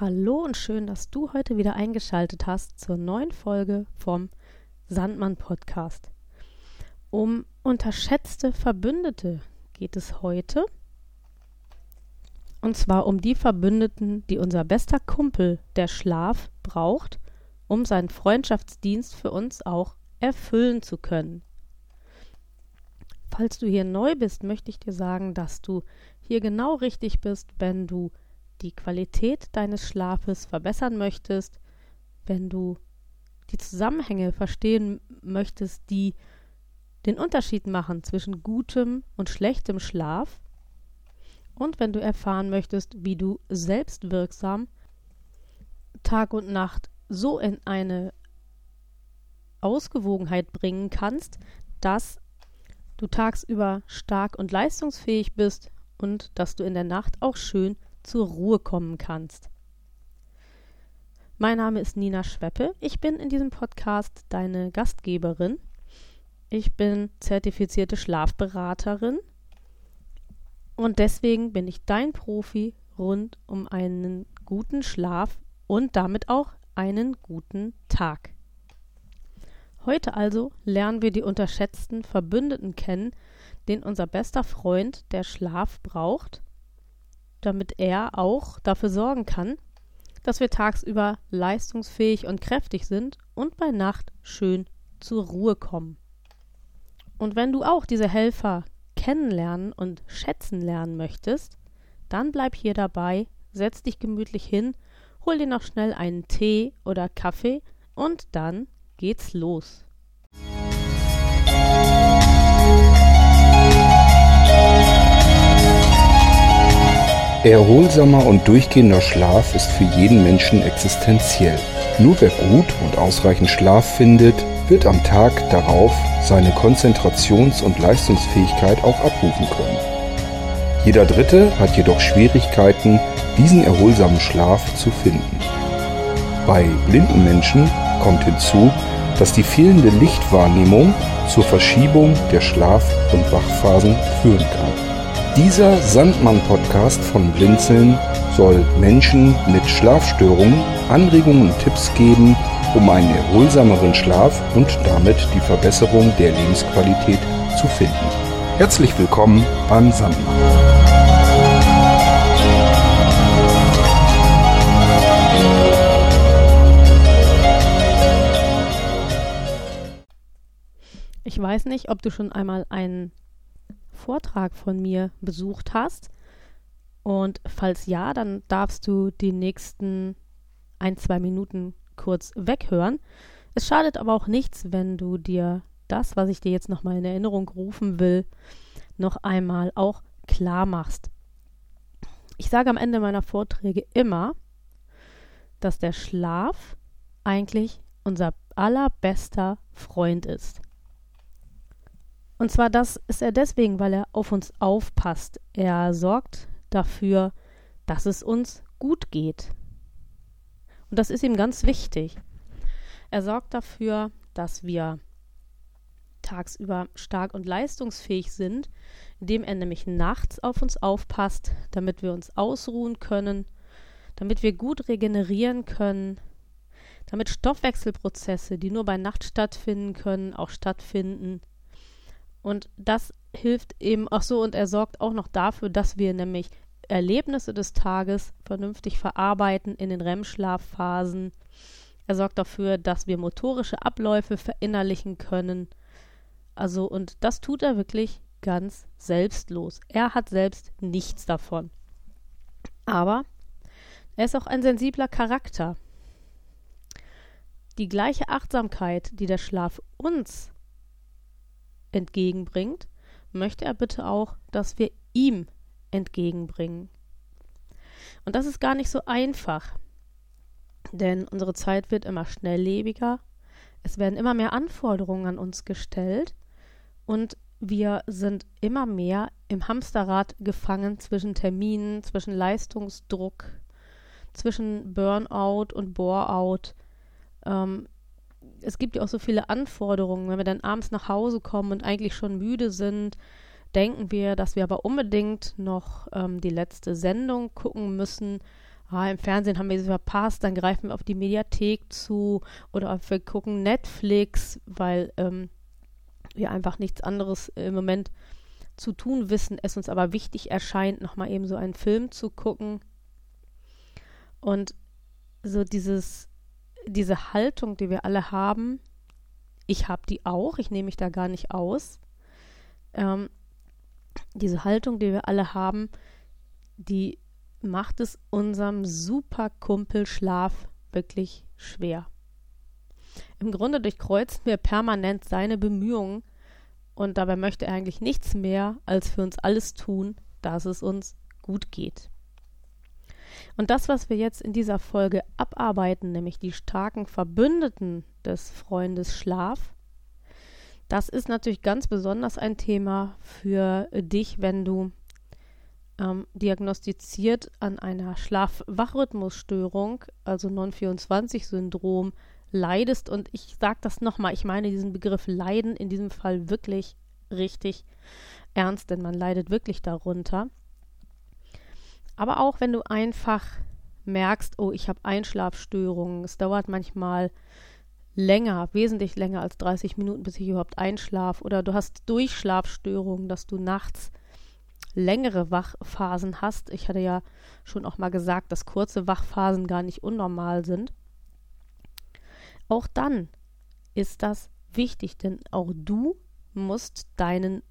Hallo und schön, dass du heute wieder eingeschaltet hast zur neuen Folge vom Sandmann Podcast. Um unterschätzte Verbündete geht es heute. Und zwar um die Verbündeten, die unser bester Kumpel, der Schlaf, braucht, um seinen Freundschaftsdienst für uns auch erfüllen zu können. Falls du hier neu bist, möchte ich dir sagen, dass du hier genau richtig bist, wenn du die Qualität deines Schlafes verbessern möchtest, wenn du die Zusammenhänge verstehen möchtest, die den Unterschied machen zwischen gutem und schlechtem Schlaf, und wenn du erfahren möchtest, wie du selbstwirksam Tag und Nacht so in eine Ausgewogenheit bringen kannst, dass du tagsüber stark und leistungsfähig bist und dass du in der Nacht auch schön zur Ruhe kommen kannst. Mein Name ist Nina Schweppe. Ich bin in diesem Podcast deine Gastgeberin. Ich bin zertifizierte Schlafberaterin und deswegen bin ich dein Profi rund um einen guten Schlaf und damit auch einen guten Tag. Heute also lernen wir die unterschätzten Verbündeten kennen, den unser bester Freund, der Schlaf, braucht damit er auch dafür sorgen kann, dass wir tagsüber leistungsfähig und kräftig sind und bei Nacht schön zur Ruhe kommen. Und wenn du auch diese Helfer kennenlernen und schätzen lernen möchtest, dann bleib hier dabei, setz dich gemütlich hin, hol dir noch schnell einen Tee oder Kaffee und dann geht's los. Erholsamer und durchgehender Schlaf ist für jeden Menschen existenziell. Nur wer gut und ausreichend Schlaf findet, wird am Tag darauf seine Konzentrations- und Leistungsfähigkeit auch abrufen können. Jeder Dritte hat jedoch Schwierigkeiten, diesen erholsamen Schlaf zu finden. Bei blinden Menschen kommt hinzu, dass die fehlende Lichtwahrnehmung zur Verschiebung der Schlaf- und Wachphasen führen kann. Dieser Sandmann-Podcast von Blinzeln soll Menschen mit Schlafstörungen Anregungen und Tipps geben, um einen erholsameren Schlaf und damit die Verbesserung der Lebensqualität zu finden. Herzlich willkommen beim Sandmann. Ich weiß nicht, ob du schon einmal einen Vortrag von mir besucht hast. Und falls ja, dann darfst du die nächsten ein, zwei Minuten kurz weghören. Es schadet aber auch nichts, wenn du dir das, was ich dir jetzt nochmal in Erinnerung rufen will, noch einmal auch klar machst. Ich sage am Ende meiner Vorträge immer, dass der Schlaf eigentlich unser allerbester Freund ist. Und zwar das ist er deswegen, weil er auf uns aufpasst. Er sorgt dafür, dass es uns gut geht. Und das ist ihm ganz wichtig. Er sorgt dafür, dass wir tagsüber stark und leistungsfähig sind, indem er nämlich nachts auf uns aufpasst, damit wir uns ausruhen können, damit wir gut regenerieren können, damit Stoffwechselprozesse, die nur bei Nacht stattfinden können, auch stattfinden und das hilft eben auch so und er sorgt auch noch dafür, dass wir nämlich Erlebnisse des Tages vernünftig verarbeiten in den REM-Schlafphasen. Er sorgt dafür, dass wir motorische Abläufe verinnerlichen können. Also, und das tut er wirklich ganz selbstlos. Er hat selbst nichts davon. Aber er ist auch ein sensibler Charakter. Die gleiche Achtsamkeit, die der Schlaf uns entgegenbringt, möchte er bitte auch, dass wir ihm entgegenbringen. Und das ist gar nicht so einfach, denn unsere Zeit wird immer schnelllebiger, es werden immer mehr Anforderungen an uns gestellt und wir sind immer mehr im Hamsterrad gefangen zwischen Terminen, zwischen Leistungsdruck, zwischen Burnout und Boreout. Ähm, es gibt ja auch so viele Anforderungen. Wenn wir dann abends nach Hause kommen und eigentlich schon müde sind, denken wir, dass wir aber unbedingt noch ähm, die letzte Sendung gucken müssen. ah, im Fernsehen haben wir sie verpasst, dann greifen wir auf die Mediathek zu oder wir gucken Netflix, weil ähm, wir einfach nichts anderes im Moment zu tun wissen, es uns aber wichtig erscheint, nochmal eben so einen Film zu gucken. Und so dieses, diese Haltung, die wir alle haben, ich habe die auch, ich nehme mich da gar nicht aus. Ähm, diese Haltung, die wir alle haben, die macht es unserem Superkumpel Schlaf wirklich schwer. Im Grunde durchkreuzen wir permanent seine Bemühungen und dabei möchte er eigentlich nichts mehr, als für uns alles tun, dass es uns gut geht. Und das, was wir jetzt in dieser Folge abarbeiten, nämlich die starken Verbündeten des Freundes Schlaf, das ist natürlich ganz besonders ein Thema für dich, wenn du ähm, diagnostiziert an einer Schlaf-Wach-Rhythmusstörung, also 924-Syndrom, leidest. Und ich sage das nochmal, ich meine diesen Begriff Leiden in diesem Fall wirklich richtig ernst, denn man leidet wirklich darunter. Aber auch wenn du einfach merkst, oh, ich habe Einschlafstörungen, es dauert manchmal länger, wesentlich länger als 30 Minuten, bis ich überhaupt einschlafe, oder du hast Durchschlafstörungen, dass du nachts längere Wachphasen hast. Ich hatte ja schon auch mal gesagt, dass kurze Wachphasen gar nicht unnormal sind. Auch dann ist das wichtig, denn auch du musst deinen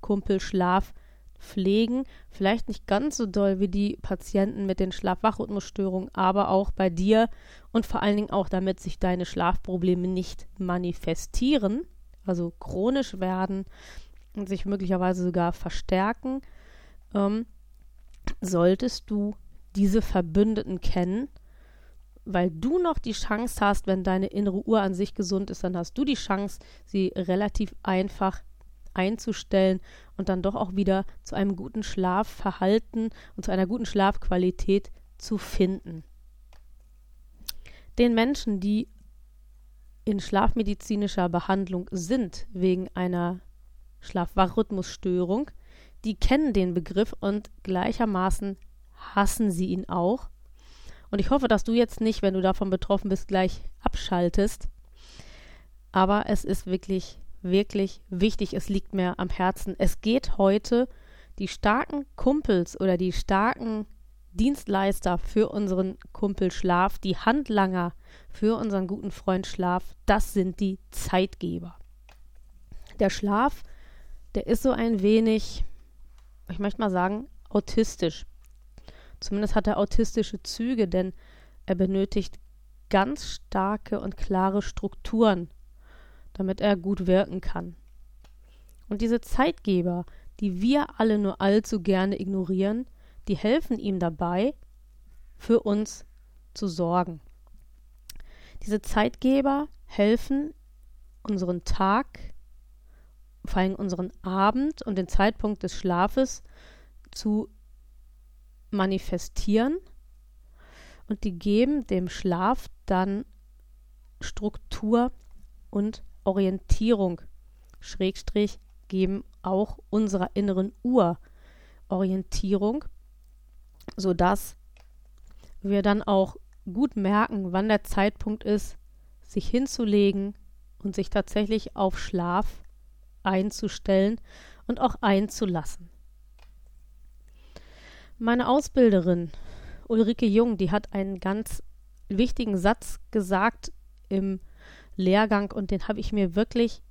Kumpelschlaf pflegen. Vielleicht nicht ganz so doll wie die Patienten mit den Schlaf-Wach-Rhythmusstörungen, aber auch bei dir und vor allen Dingen auch, damit sich deine Schlafprobleme nicht manifestieren, also chronisch werden und sich möglicherweise sogar verstärken, ähm, solltest du diese Verbündeten kennen, weil du noch die Chance hast, wenn deine innere Uhr an sich gesund ist, dann hast du die Chance, sie relativ einfach einzustellen und dann doch auch wieder zu einem guten Schlafverhalten und zu einer guten Schlafqualität zu finden. Den Menschen, die in schlafmedizinischer Behandlung sind wegen einer Schlafwachrhythmusstörung, die kennen den Begriff und gleichermaßen hassen sie ihn auch. Und ich hoffe, dass du jetzt nicht, wenn du davon betroffen bist, gleich abschaltest. Aber es ist wirklich, wirklich wichtig. Es liegt mir am Herzen. Es geht heute die starken Kumpels oder die starken Dienstleister für unseren Kumpel Schlaf, die Handlanger für unseren guten Freund Schlaf, das sind die Zeitgeber. Der Schlaf der ist so ein wenig, ich möchte mal sagen, autistisch. Zumindest hat er autistische Züge, denn er benötigt ganz starke und klare Strukturen, damit er gut wirken kann. Und diese Zeitgeber, die wir alle nur allzu gerne ignorieren, die helfen ihm dabei, für uns zu sorgen. Diese Zeitgeber helfen, unseren Tag vor allem unseren Abend und den Zeitpunkt des Schlafes zu manifestieren und die geben dem Schlaf dann Struktur und Orientierung, Schrägstrich geben auch unserer inneren Uhr Orientierung, sodass wir dann auch gut merken, wann der Zeitpunkt ist, sich hinzulegen und sich tatsächlich auf Schlaf einzustellen und auch einzulassen. Meine Ausbilderin Ulrike Jung, die hat einen ganz wichtigen Satz gesagt im Lehrgang und den habe ich mir wirklich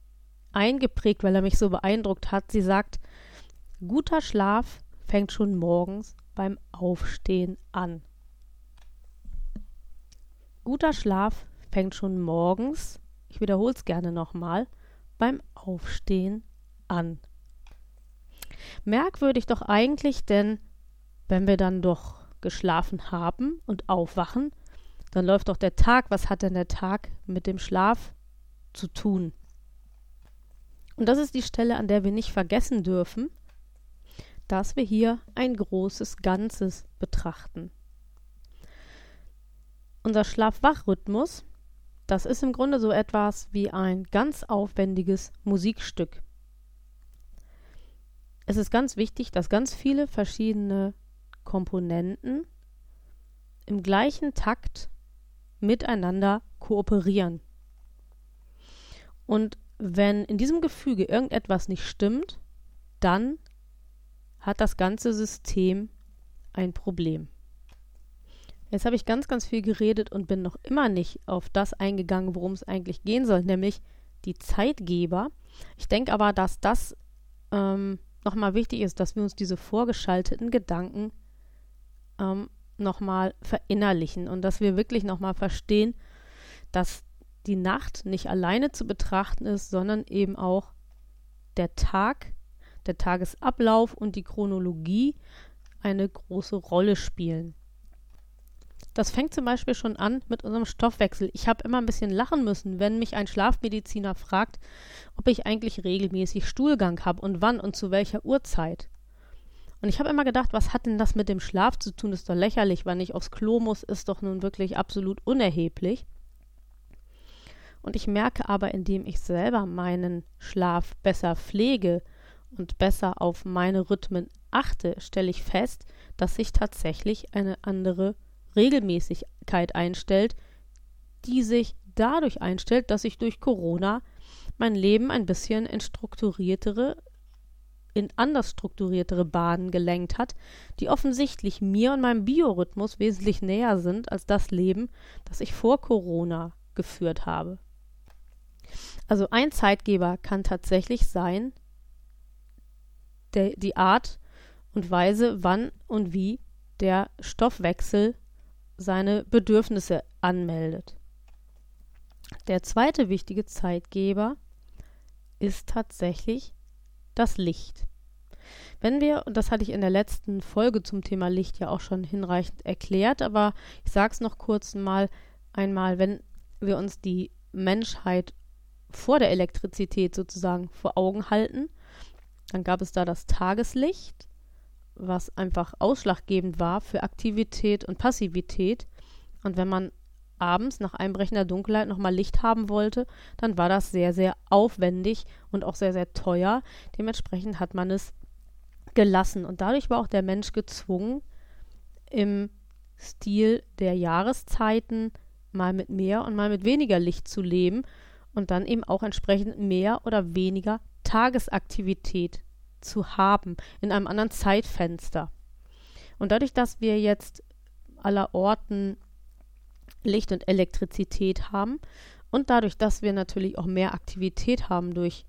eingeprägt, weil er mich so beeindruckt hat. Sie sagt, guter Schlaf fängt schon morgens beim Aufstehen an. Guter Schlaf fängt schon morgens, ich wiederhole es gerne nochmal, beim Aufstehen an. Merkwürdig doch eigentlich, denn wenn wir dann doch geschlafen haben und aufwachen, dann läuft doch der Tag. Was hat denn der Tag mit dem Schlaf zu tun? Und das ist die Stelle, an der wir nicht vergessen dürfen, dass wir hier ein großes Ganzes betrachten. Unser Schlaf-Wach-Rhythmus das ist im Grunde so etwas wie ein ganz aufwendiges Musikstück. Es ist ganz wichtig, dass ganz viele verschiedene Komponenten im gleichen Takt miteinander kooperieren. Und wenn in diesem Gefüge irgendetwas nicht stimmt, dann hat das ganze System ein Problem. Jetzt habe ich ganz, ganz viel geredet und bin noch immer nicht auf das eingegangen, worum es eigentlich gehen soll, nämlich die Zeitgeber. Ich denke aber, dass das ähm, nochmal wichtig ist, dass wir uns diese vorgeschalteten Gedanken ähm, nochmal verinnerlichen und dass wir wirklich nochmal verstehen, dass die Nacht nicht alleine zu betrachten ist, sondern eben auch der Tag, der Tagesablauf und die Chronologie eine große Rolle spielen. Das fängt zum Beispiel schon an mit unserem Stoffwechsel. Ich habe immer ein bisschen lachen müssen, wenn mich ein Schlafmediziner fragt, ob ich eigentlich regelmäßig Stuhlgang habe und wann und zu welcher Uhrzeit. Und ich habe immer gedacht, was hat denn das mit dem Schlaf zu tun? Ist doch lächerlich, wann ich aufs Klo muss, ist doch nun wirklich absolut unerheblich. Und ich merke aber, indem ich selber meinen Schlaf besser pflege und besser auf meine Rhythmen achte, stelle ich fest, dass sich tatsächlich eine andere Regelmäßigkeit einstellt, die sich dadurch einstellt, dass ich durch Corona mein Leben ein bisschen in strukturiertere, in anders strukturiertere Bahnen gelenkt hat, die offensichtlich mir und meinem Biorhythmus wesentlich näher sind als das Leben, das ich vor Corona geführt habe. Also ein Zeitgeber kann tatsächlich sein, der, die Art und Weise, wann und wie der Stoffwechsel seine Bedürfnisse anmeldet. Der zweite wichtige Zeitgeber ist tatsächlich das Licht. Wenn wir, und das hatte ich in der letzten Folge zum Thema Licht ja auch schon hinreichend erklärt, aber ich sage es noch kurz mal einmal, wenn wir uns die Menschheit vor der Elektrizität sozusagen vor Augen halten. Dann gab es da das Tageslicht, was einfach ausschlaggebend war für Aktivität und Passivität. Und wenn man abends nach einbrechender Dunkelheit nochmal Licht haben wollte, dann war das sehr, sehr aufwendig und auch sehr, sehr teuer. Dementsprechend hat man es gelassen. Und dadurch war auch der Mensch gezwungen, im Stil der Jahreszeiten mal mit mehr und mal mit weniger Licht zu leben und dann eben auch entsprechend mehr oder weniger Tagesaktivität zu haben in einem anderen Zeitfenster. Und dadurch, dass wir jetzt aller Orten Licht und Elektrizität haben. Und dadurch, dass wir natürlich auch mehr Aktivität haben durch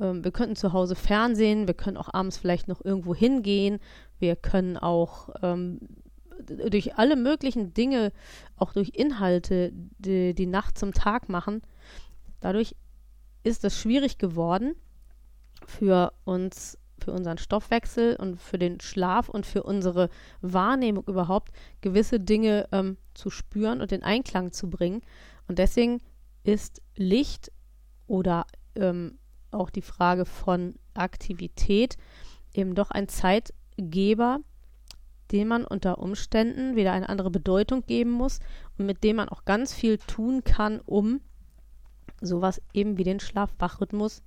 ähm, wir könnten zu Hause Fernsehen, wir können auch abends vielleicht noch irgendwo hingehen, wir können auch ähm, durch alle möglichen Dinge, auch durch Inhalte, die, die Nacht zum Tag machen, Dadurch ist es schwierig geworden für uns, für unseren Stoffwechsel und für den Schlaf und für unsere Wahrnehmung überhaupt, gewisse Dinge ähm, zu spüren und in Einklang zu bringen. Und deswegen ist Licht oder ähm, auch die Frage von Aktivität eben doch ein Zeitgeber, den man unter Umständen wieder eine andere Bedeutung geben muss und mit dem man auch ganz viel tun kann, um sowas eben wie den Schlaf-Wach-Rhythmus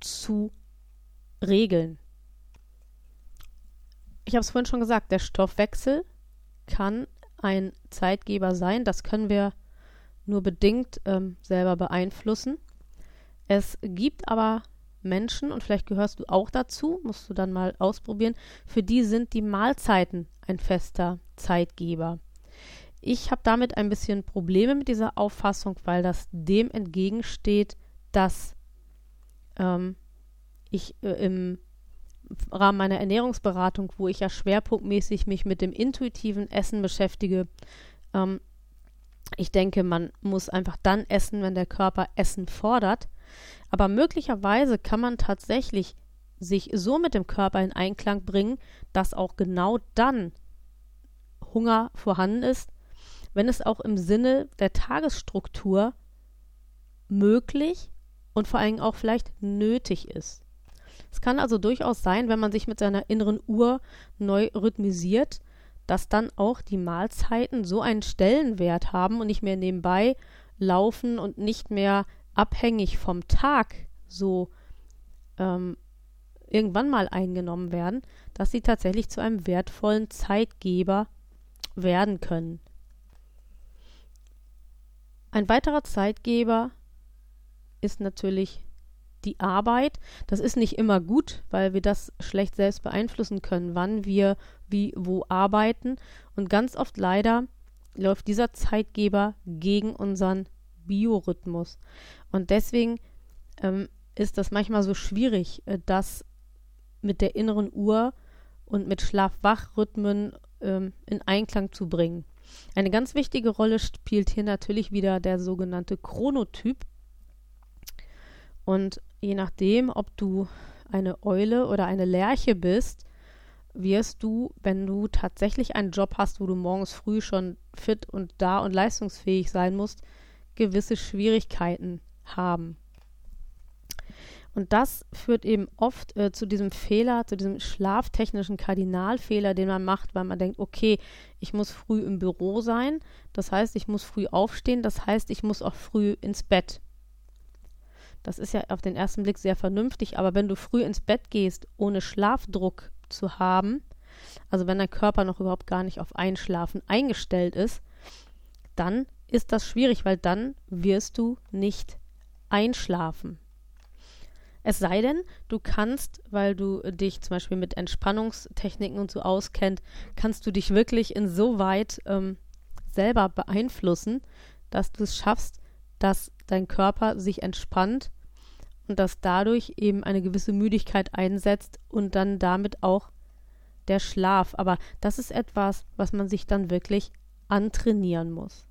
zu regeln. Ich habe es vorhin schon gesagt, der Stoffwechsel kann ein Zeitgeber sein. Das können wir nur bedingt ähm, selber beeinflussen. Es gibt aber Menschen, und vielleicht gehörst du auch dazu, musst du dann mal ausprobieren, für die sind die Mahlzeiten ein fester Zeitgeber. Ich habe damit ein bisschen Probleme mit dieser Auffassung, weil das dem entgegensteht, dass ähm, ich äh, im Rahmen meiner Ernährungsberatung, wo ich ja schwerpunktmäßig mich mit dem intuitiven Essen beschäftige, ähm, ich denke, man muss einfach dann essen, wenn der Körper Essen fordert. Aber möglicherweise kann man tatsächlich sich so mit dem Körper in Einklang bringen, dass auch genau dann Hunger vorhanden ist, wenn es auch im Sinne der Tagesstruktur möglich und vor allem auch vielleicht nötig ist. Es kann also durchaus sein, wenn man sich mit seiner inneren Uhr neu rhythmisiert, dass dann auch die Mahlzeiten so einen Stellenwert haben und nicht mehr nebenbei laufen und nicht mehr abhängig vom Tag so ähm, irgendwann mal eingenommen werden, dass sie tatsächlich zu einem wertvollen Zeitgeber werden können. Ein weiterer Zeitgeber ist natürlich die Arbeit. Das ist nicht immer gut, weil wir das schlecht selbst beeinflussen können, wann wir wie wo arbeiten. Und ganz oft leider läuft dieser Zeitgeber gegen unseren Biorhythmus. Und deswegen ähm, ist das manchmal so schwierig, äh, das mit der inneren Uhr und mit Schlaf-Wach-Rhythmen ähm, in Einklang zu bringen. Eine ganz wichtige Rolle spielt hier natürlich wieder der sogenannte Chronotyp. Und je nachdem, ob du eine Eule oder eine Lerche bist, wirst du, wenn du tatsächlich einen Job hast, wo du morgens früh schon fit und da und leistungsfähig sein musst, gewisse Schwierigkeiten haben. Und das führt eben oft äh, zu diesem Fehler, zu diesem schlaftechnischen Kardinalfehler, den man macht, weil man denkt, okay, ich muss früh im Büro sein, das heißt, ich muss früh aufstehen, das heißt, ich muss auch früh ins Bett. Das ist ja auf den ersten Blick sehr vernünftig, aber wenn du früh ins Bett gehst, ohne Schlafdruck zu haben, also wenn dein Körper noch überhaupt gar nicht auf Einschlafen eingestellt ist, dann ist das schwierig, weil dann wirst du nicht einschlafen. Es sei denn, du kannst, weil du dich zum Beispiel mit Entspannungstechniken und so auskennt, kannst du dich wirklich insoweit ähm, selber beeinflussen, dass du es schaffst, dass dein Körper sich entspannt und dass dadurch eben eine gewisse Müdigkeit einsetzt und dann damit auch der Schlaf. Aber das ist etwas, was man sich dann wirklich antrainieren muss.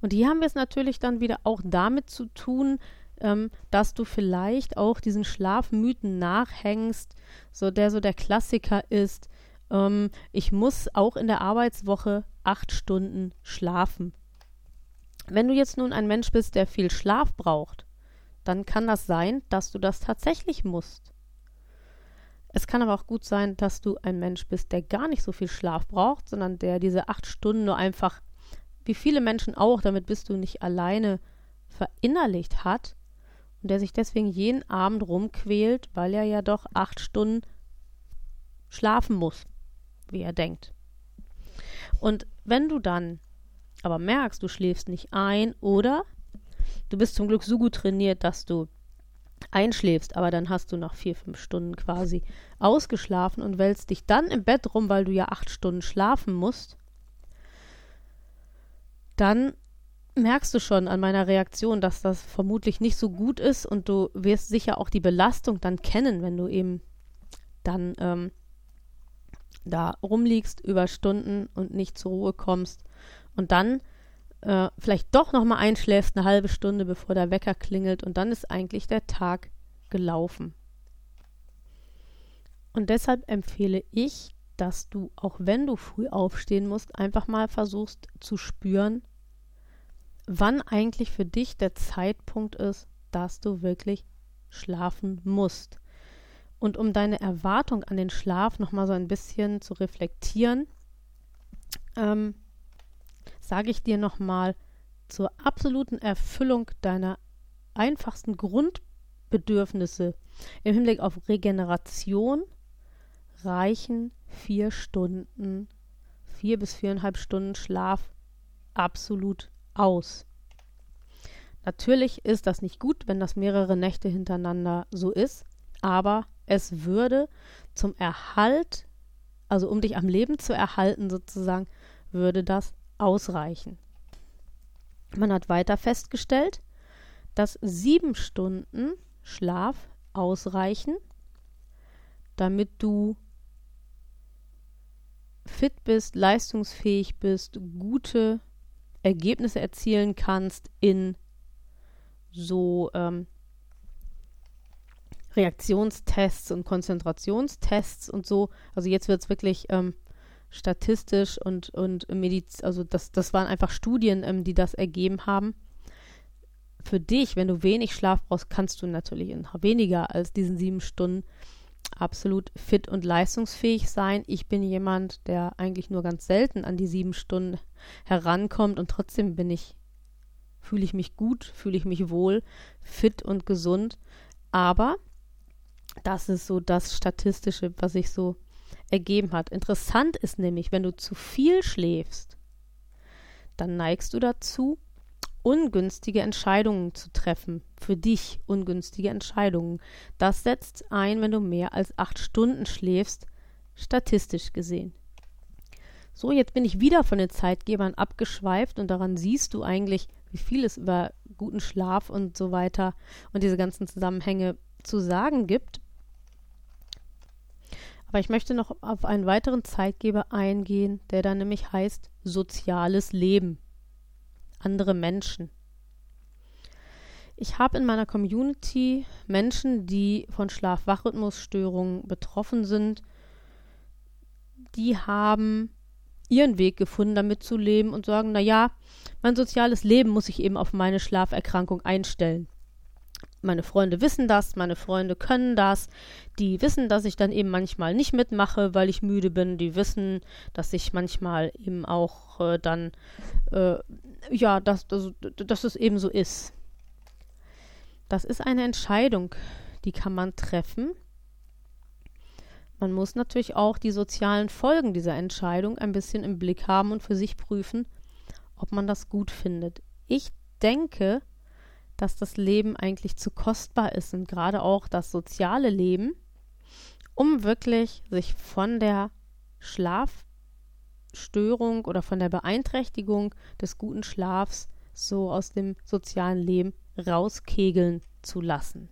Und hier haben wir es natürlich dann wieder auch damit zu tun, ähm, dass du vielleicht auch diesen Schlafmythen nachhängst, so der so der Klassiker ist, ähm, ich muss auch in der Arbeitswoche acht Stunden schlafen. Wenn du jetzt nun ein Mensch bist, der viel Schlaf braucht, dann kann das sein, dass du das tatsächlich musst. Es kann aber auch gut sein, dass du ein Mensch bist, der gar nicht so viel Schlaf braucht, sondern der diese acht Stunden nur einfach, wie viele Menschen auch, damit bist du nicht alleine, verinnerlicht hat und der sich deswegen jeden Abend rumquält, weil er ja doch acht Stunden schlafen muss, wie er denkt. Und wenn du dann aber merkst, du schläfst nicht ein oder du bist zum Glück so gut trainiert, dass du einschläfst, aber dann hast du nach vier, fünf Stunden quasi ausgeschlafen und wälzt dich dann im Bett rum, weil du ja acht Stunden schlafen musst, dann merkst du schon an meiner Reaktion, dass das vermutlich nicht so gut ist und du wirst sicher auch die Belastung dann kennen, wenn du eben dann ähm, da rumliegst über Stunden und nicht zur Ruhe kommst und dann äh, vielleicht doch nochmal einschläfst eine halbe Stunde, bevor der Wecker klingelt und dann ist eigentlich der Tag gelaufen. Und deshalb empfehle ich, dass du, auch wenn du früh aufstehen musst, einfach mal versuchst zu spüren, wann eigentlich für dich der Zeitpunkt ist, dass du wirklich schlafen musst. Und um deine Erwartung an den Schlaf nochmal so ein bisschen zu reflektieren, ähm, sage ich dir nochmal zur absoluten Erfüllung deiner einfachsten Grundbedürfnisse im Hinblick auf Regeneration reichen vier Stunden, vier bis viereinhalb Stunden Schlaf absolut aus. Natürlich ist das nicht gut, wenn das mehrere Nächte hintereinander so ist, aber es würde zum Erhalt, also um dich am Leben zu erhalten sozusagen, würde das ausreichen. Man hat weiter festgestellt, dass sieben Stunden Schlaf ausreichen, damit du fit bist, leistungsfähig bist, gute Ergebnisse erzielen kannst in so ähm, Reaktionstests und Konzentrationstests und so. Also jetzt wird es wirklich ähm, statistisch und, und Mediz, also das, das waren einfach Studien, ähm, die das ergeben haben. Für dich, wenn du wenig Schlaf brauchst, kannst du natürlich in weniger als diesen sieben Stunden absolut fit und leistungsfähig sein. Ich bin jemand, der eigentlich nur ganz selten an die sieben Stunden herankommt und trotzdem bin ich, fühle ich mich gut, fühle ich mich wohl, fit und gesund. Aber das ist so das Statistische, was ich so ergeben hat. Interessant ist nämlich, wenn du zu viel schläfst, dann neigst du dazu, ungünstige Entscheidungen zu treffen. Für dich ungünstige Entscheidungen. Das setzt ein, wenn du mehr als acht Stunden schläfst, statistisch gesehen. So, jetzt bin ich wieder von den Zeitgebern abgeschweift und daran siehst du eigentlich, wie viel es über guten Schlaf und so weiter und diese ganzen Zusammenhänge zu sagen gibt. Aber ich möchte noch auf einen weiteren Zeitgeber eingehen, der dann nämlich heißt soziales Leben. Andere Menschen. Ich habe in meiner Community Menschen, die von Schlaf-Wach-Rhythmusstörungen betroffen sind. Die haben ihren Weg gefunden, damit zu leben und sagen, na ja, mein soziales Leben muss sich eben auf meine Schlaferkrankung einstellen. Meine Freunde wissen das, meine Freunde können das, die wissen, dass ich dann eben manchmal nicht mitmache, weil ich müde bin, die wissen, dass ich manchmal eben auch äh, dann, äh, ja, dass, dass, dass es eben so ist. Das ist eine Entscheidung, die kann man treffen man muss natürlich auch die sozialen Folgen dieser Entscheidung ein bisschen im Blick haben und für sich prüfen, ob man das gut findet. Ich denke, dass das Leben eigentlich zu kostbar ist und gerade auch das soziale Leben, um wirklich sich von der Schlafstörung oder von der Beeinträchtigung des guten Schlafs so aus dem sozialen Leben rauskegeln zu lassen.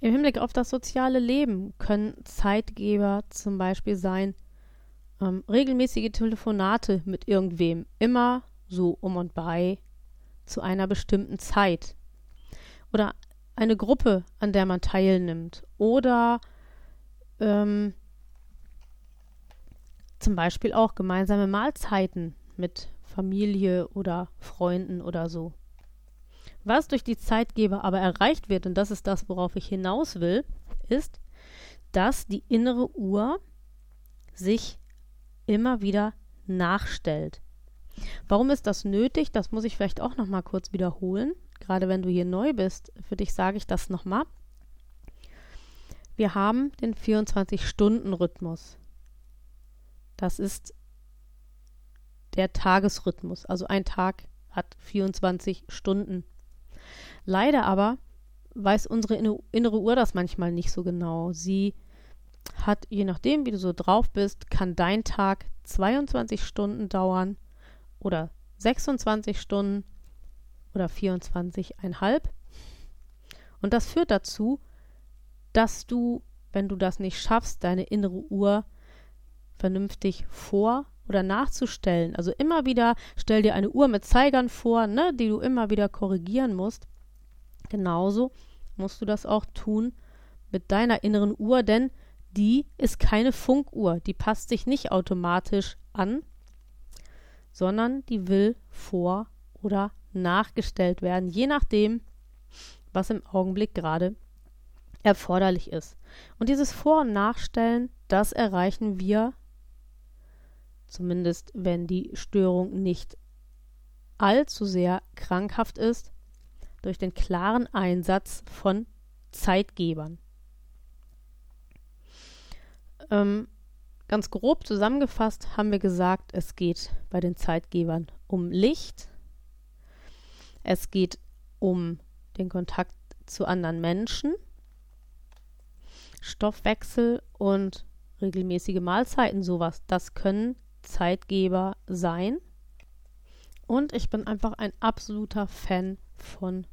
Im Hinblick auf das soziale Leben können Zeitgeber zum Beispiel sein, ähm, regelmäßige Telefonate mit irgendwem, immer so um und bei zu einer bestimmten Zeit. Oder eine Gruppe, an der man teilnimmt. Oder ähm, zum Beispiel auch gemeinsame Mahlzeiten mit Familie oder Freunden oder so. Was durch die Zeitgeber aber erreicht wird, und das ist das, worauf ich hinaus will, ist, dass die innere Uhr sich immer wieder nachstellt. Warum ist das nötig? Das muss ich vielleicht auch noch mal kurz wiederholen. Gerade wenn du hier neu bist, für dich sage ich das noch mal. Wir haben den 24-Stunden-Rhythmus. Das ist der Tagesrhythmus. Also ein Tag hat 24 Stunden. Leider aber weiß unsere innere Uhr das manchmal nicht so genau. Sie hat, je nachdem, wie du so drauf bist, kann dein Tag 22 Stunden dauern oder 26 Stunden oder 24,5. Und das führt dazu, dass du, wenn du das nicht schaffst, deine innere Uhr vernünftig vor oder nachzustellen. Also immer wieder stell dir eine Uhr mit Zeigern vor, ne, die du immer wieder korrigieren musst. Genauso musst du das auch tun mit deiner inneren Uhr, denn die ist keine Funkuhr, die passt sich nicht automatisch an, sondern die will vor oder nachgestellt werden, je nachdem, was im Augenblick gerade erforderlich ist. Und dieses Vor- und Nachstellen, das erreichen wir, zumindest wenn die Störung nicht allzu sehr krankhaft ist, durch den klaren Einsatz von Zeitgebern. Ähm, ganz grob zusammengefasst haben wir gesagt, es geht bei den Zeitgebern um Licht, es geht um den Kontakt zu anderen Menschen, Stoffwechsel und regelmäßige Mahlzeiten, sowas. Das können Zeitgeber sein. Und ich bin einfach ein absoluter Fan von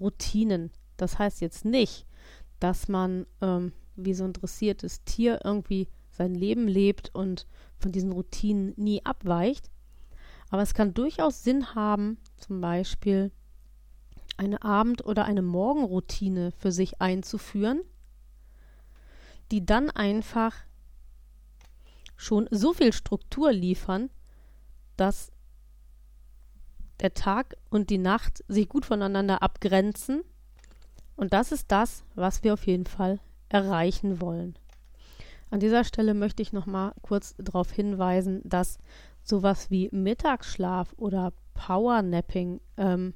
Routinen. Das heißt jetzt nicht, dass man ähm, wie so ein dressiertes Tier irgendwie sein Leben lebt und von diesen Routinen nie abweicht. Aber es kann durchaus Sinn haben, zum Beispiel eine Abend- oder eine Morgenroutine für sich einzuführen, die dann einfach schon so viel Struktur liefern, dass der Tag und die Nacht sich gut voneinander abgrenzen. Und das ist das, was wir auf jeden Fall erreichen wollen. An dieser Stelle möchte ich noch mal kurz darauf hinweisen, dass sowas wie Mittagsschlaf oder Powernapping ähm,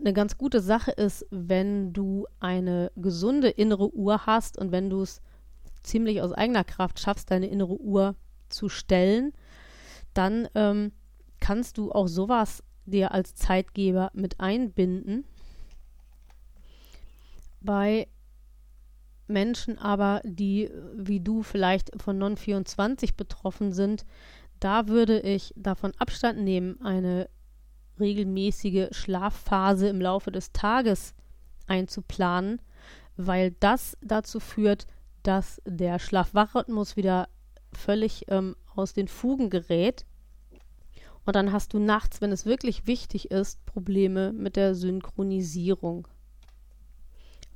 eine ganz gute Sache ist, wenn du eine gesunde innere Uhr hast und wenn du es ziemlich aus eigener Kraft schaffst, deine innere Uhr zu stellen, dann ähm, kannst du auch sowas dir als Zeitgeber mit einbinden. Bei Menschen aber, die wie du vielleicht von Non-24 betroffen sind, da würde ich davon Abstand nehmen, eine regelmäßige Schlafphase im Laufe des Tages einzuplanen, weil das dazu führt, dass der Schlaf-Wach-Rhythmus wieder völlig ähm, aus den Fugen gerät. Und dann hast du nachts, wenn es wirklich wichtig ist, Probleme mit der Synchronisierung.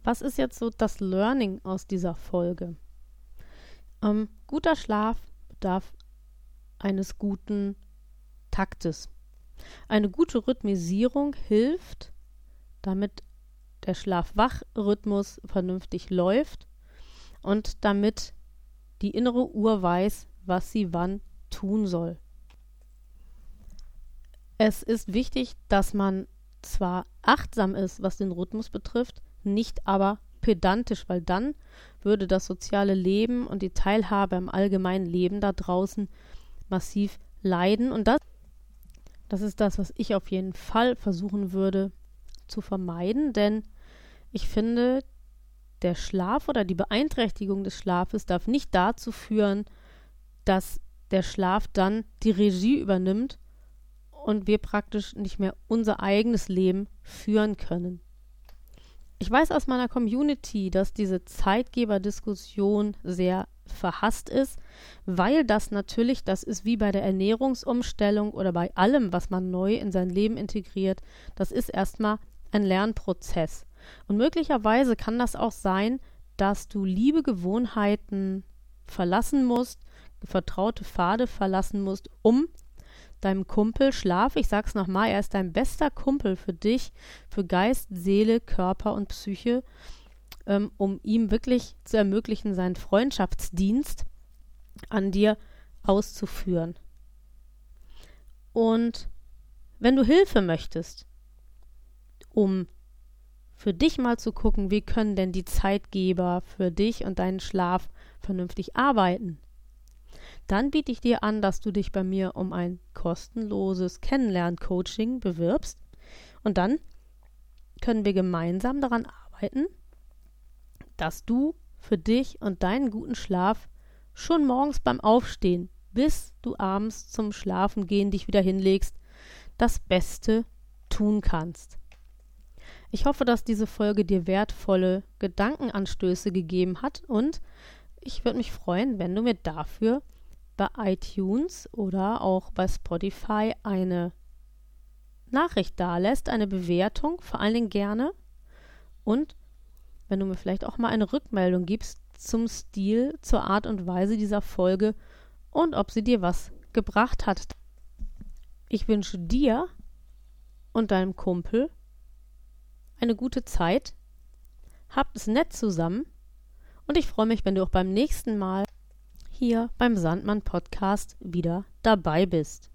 Was ist jetzt so das Learning aus dieser Folge? Ähm, guter Schlaf bedarf eines guten Taktes. Eine gute Rhythmisierung hilft, damit der Schlaf-Wach-Rhythmus vernünftig läuft und damit die innere Uhr weiß, was sie wann tun soll. Es ist wichtig, dass man zwar achtsam ist, was den Rhythmus betrifft, nicht aber pedantisch, weil dann würde das soziale Leben und die Teilhabe im allgemeinen Leben da draußen massiv leiden. Und das, das ist das, was ich auf jeden Fall versuchen würde zu vermeiden, denn ich finde, der Schlaf oder die Beeinträchtigung des Schlafes darf nicht dazu führen, dass der Schlaf dann die Regie übernimmt und wir praktisch nicht mehr unser eigenes Leben führen können. Ich weiß aus meiner Community, dass diese Zeitgeberdiskussion sehr verhasst ist, weil das natürlich, das ist wie bei der Ernährungsumstellung oder bei allem, was man neu in sein Leben integriert, das ist erstmal ein Lernprozess. Und möglicherweise kann das auch sein, dass du liebe Gewohnheiten verlassen musst, vertraute Pfade verlassen musst, um deinem Kumpel Schlaf, ich sag's nochmal, er ist dein bester Kumpel für dich, für Geist, Seele, Körper und Psyche, ähm, um ihm wirklich zu ermöglichen, seinen Freundschaftsdienst an dir auszuführen. Und wenn du Hilfe möchtest, um für dich mal zu gucken, wie können denn die Zeitgeber für dich und deinen Schlaf vernünftig arbeiten, dann biete ich dir an, dass du dich bei mir um ein kostenloses Kennenlern-Coaching bewirbst. Und dann können wir gemeinsam daran arbeiten, dass du für dich und deinen guten Schlaf schon morgens beim Aufstehen, bis du abends zum Schlafengehen dich wieder hinlegst, das Beste tun kannst. Ich hoffe, dass diese Folge dir wertvolle Gedankenanstöße gegeben hat und ich würde mich freuen, wenn du mir dafür bei iTunes oder auch bei Spotify eine Nachricht dalässt, eine Bewertung, vor allen Dingen gerne. Und wenn du mir vielleicht auch mal eine Rückmeldung gibst zum Stil, zur Art und Weise dieser Folge und ob sie dir was gebracht hat. Ich wünsche dir und deinem Kumpel eine gute Zeit. Habt es nett zusammen und ich freue mich, wenn du auch beim nächsten Mal hier beim Sandmann Podcast wieder dabei bist.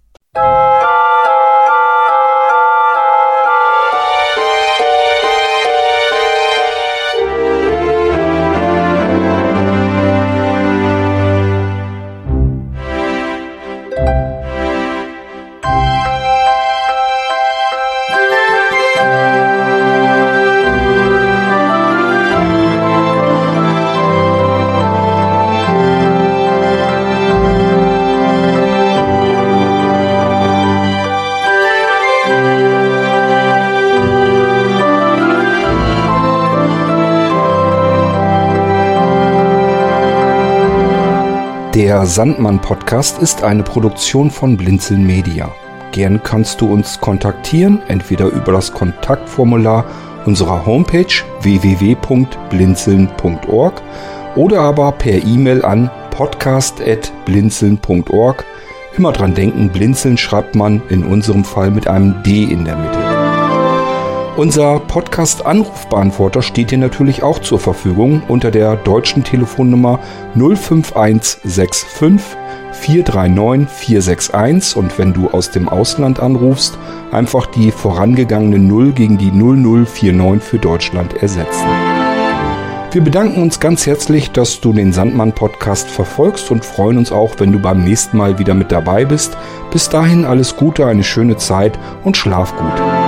Der Sandmann Podcast ist eine Produktion von Blinzeln Media. Gern kannst du uns kontaktieren, entweder über das Kontaktformular unserer Homepage www.blinzeln.org oder aber per E-Mail an podcast.blinzeln.org. Immer dran denken, Blinzeln schreibt man in unserem Fall mit einem D in der Mitte. Unser Podcast-Anrufbeantworter steht dir natürlich auch zur Verfügung unter der deutschen Telefonnummer 05165 439 461 und wenn du aus dem Ausland anrufst, einfach die vorangegangene 0 gegen die 0049 für Deutschland ersetzen. Wir bedanken uns ganz herzlich, dass du den Sandmann Podcast verfolgst und freuen uns auch, wenn du beim nächsten Mal wieder mit dabei bist. Bis dahin alles Gute, eine schöne Zeit und schlaf gut.